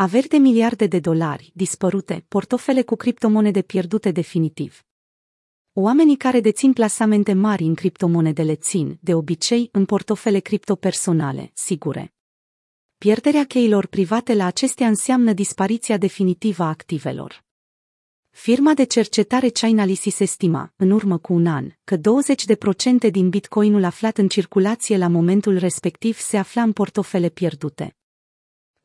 Averi de miliarde de dolari, dispărute, portofele cu criptomonede pierdute definitiv. Oamenii care dețin plasamente mari în criptomonedele țin, de obicei, în portofele criptopersonale, sigure. Pierderea cheilor private la acestea înseamnă dispariția definitivă a activelor. Firma de cercetare Chainalysis estima, în urmă cu un an, că 20% din bitcoinul aflat în circulație la momentul respectiv se afla în portofele pierdute.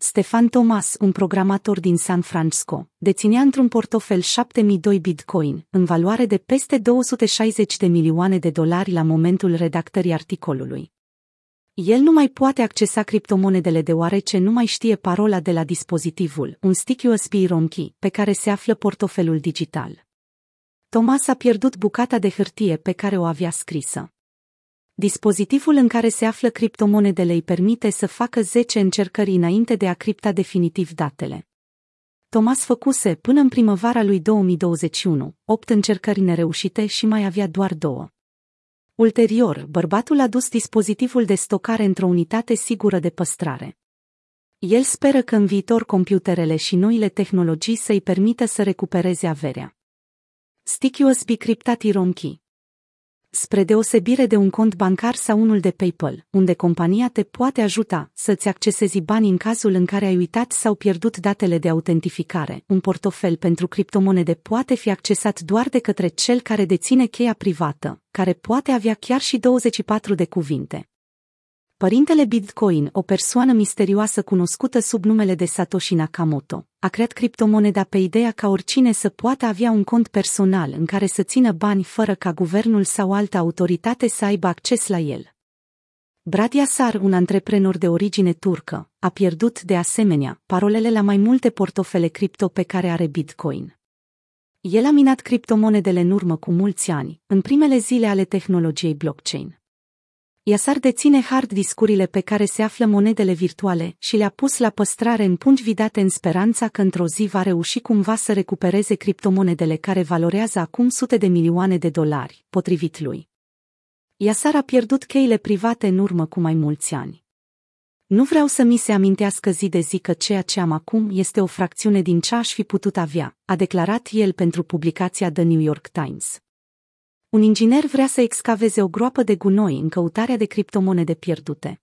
Stefan Thomas, un programator din San Francisco, deținea într-un portofel 7002 bitcoin, în valoare de peste 260 de milioane de dolari la momentul redactării articolului. El nu mai poate accesa criptomonedele deoarece nu mai știe parola de la dispozitivul, un stick USB ROM-key, pe care se află portofelul digital. Thomas a pierdut bucata de hârtie pe care o avea scrisă. Dispozitivul în care se află criptomonedele îi permite să facă 10 încercări înainte de a cripta definitiv datele. Thomas făcuse până în primăvara lui 2021 8 încercări nereușite și mai avea doar două. Ulterior, bărbatul a dus dispozitivul de stocare într-o unitate sigură de păstrare. El speră că în viitor computerele și noile tehnologii să-i permită să recupereze averea. Stick USB criptat Ironki spre deosebire de un cont bancar sau unul de PayPal, unde compania te poate ajuta să-ți accesezi bani în cazul în care ai uitat sau pierdut datele de autentificare. Un portofel pentru criptomonede poate fi accesat doar de către cel care deține cheia privată, care poate avea chiar și 24 de cuvinte. Părintele Bitcoin, o persoană misterioasă cunoscută sub numele de Satoshi Nakamoto, a creat criptomoneda pe ideea ca oricine să poată avea un cont personal în care să țină bani fără ca guvernul sau altă autoritate să aibă acces la el. Brad Yassar, un antreprenor de origine turcă, a pierdut de asemenea parolele la mai multe portofele cripto pe care are Bitcoin. El a minat criptomonedele în urmă cu mulți ani, în primele zile ale tehnologiei blockchain. Iasar deține hard discurile pe care se află monedele virtuale și le-a pus la păstrare în pungi vidate în speranța că într-o zi va reuși cumva să recupereze criptomonedele care valorează acum sute de milioane de dolari, potrivit lui. Iasar a pierdut cheile private în urmă cu mai mulți ani. Nu vreau să mi se amintească zi de zi că ceea ce am acum este o fracțiune din ce aș fi putut avea, a declarat el pentru publicația The New York Times. Un inginer vrea să excaveze o groapă de gunoi în căutarea de criptomonede pierdute.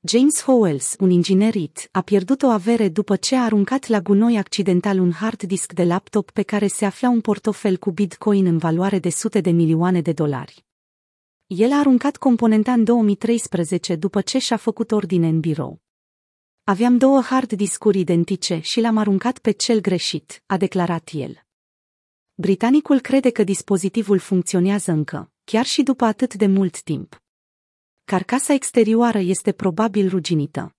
James Howells, un inginer IT, a pierdut o avere după ce a aruncat la gunoi accidental un hard disk de laptop pe care se afla un portofel cu bitcoin în valoare de sute de milioane de dolari. El a aruncat componenta în 2013 după ce și-a făcut ordine în birou. Aveam două hard discuri identice și l-am aruncat pe cel greșit, a declarat el. Britanicul crede că dispozitivul funcționează încă, chiar și după atât de mult timp. Carcasa exterioară este probabil ruginită.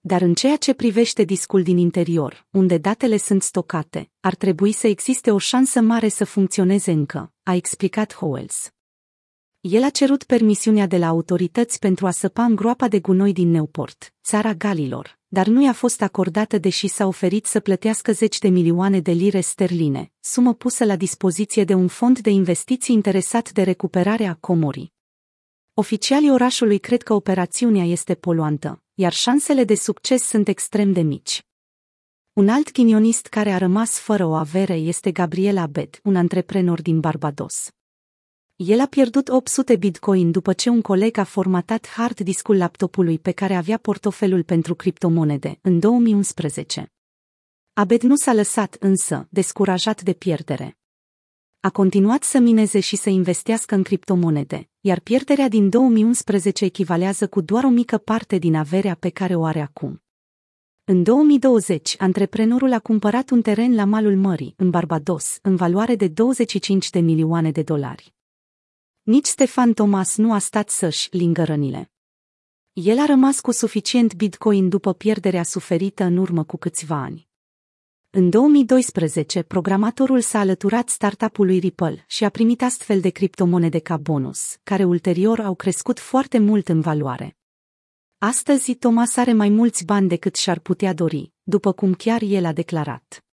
Dar în ceea ce privește discul din interior, unde datele sunt stocate, ar trebui să existe o șansă mare să funcționeze încă, a explicat Howells. El a cerut permisiunea de la autorități pentru a săpa în groapa de gunoi din Newport, țara Galilor, dar nu i-a fost acordată deși s-a oferit să plătească zeci de milioane de lire sterline, sumă pusă la dispoziție de un fond de investiții interesat de recuperarea comorii. Oficialii orașului cred că operațiunea este poluantă, iar șansele de succes sunt extrem de mici. Un alt ghinionist care a rămas fără o avere este Gabriel Abed, un antreprenor din Barbados. El a pierdut 800 bitcoin după ce un coleg a formatat hard discul laptopului pe care avea portofelul pentru criptomonede în 2011. Abed nu s-a lăsat însă, descurajat de pierdere. A continuat să mineze și să investească în criptomonede, iar pierderea din 2011 echivalează cu doar o mică parte din averea pe care o are acum. În 2020, antreprenorul a cumpărat un teren la malul mării, în Barbados, în valoare de 25 de milioane de dolari. Nici Stefan Thomas nu a stat să-și lingă rănile. El a rămas cu suficient bitcoin după pierderea suferită în urmă cu câțiva ani. În 2012, programatorul s-a alăturat startup-ului Ripple și a primit astfel de criptomonede ca bonus, care ulterior au crescut foarte mult în valoare. Astăzi, Thomas are mai mulți bani decât și-ar putea dori, după cum chiar el a declarat.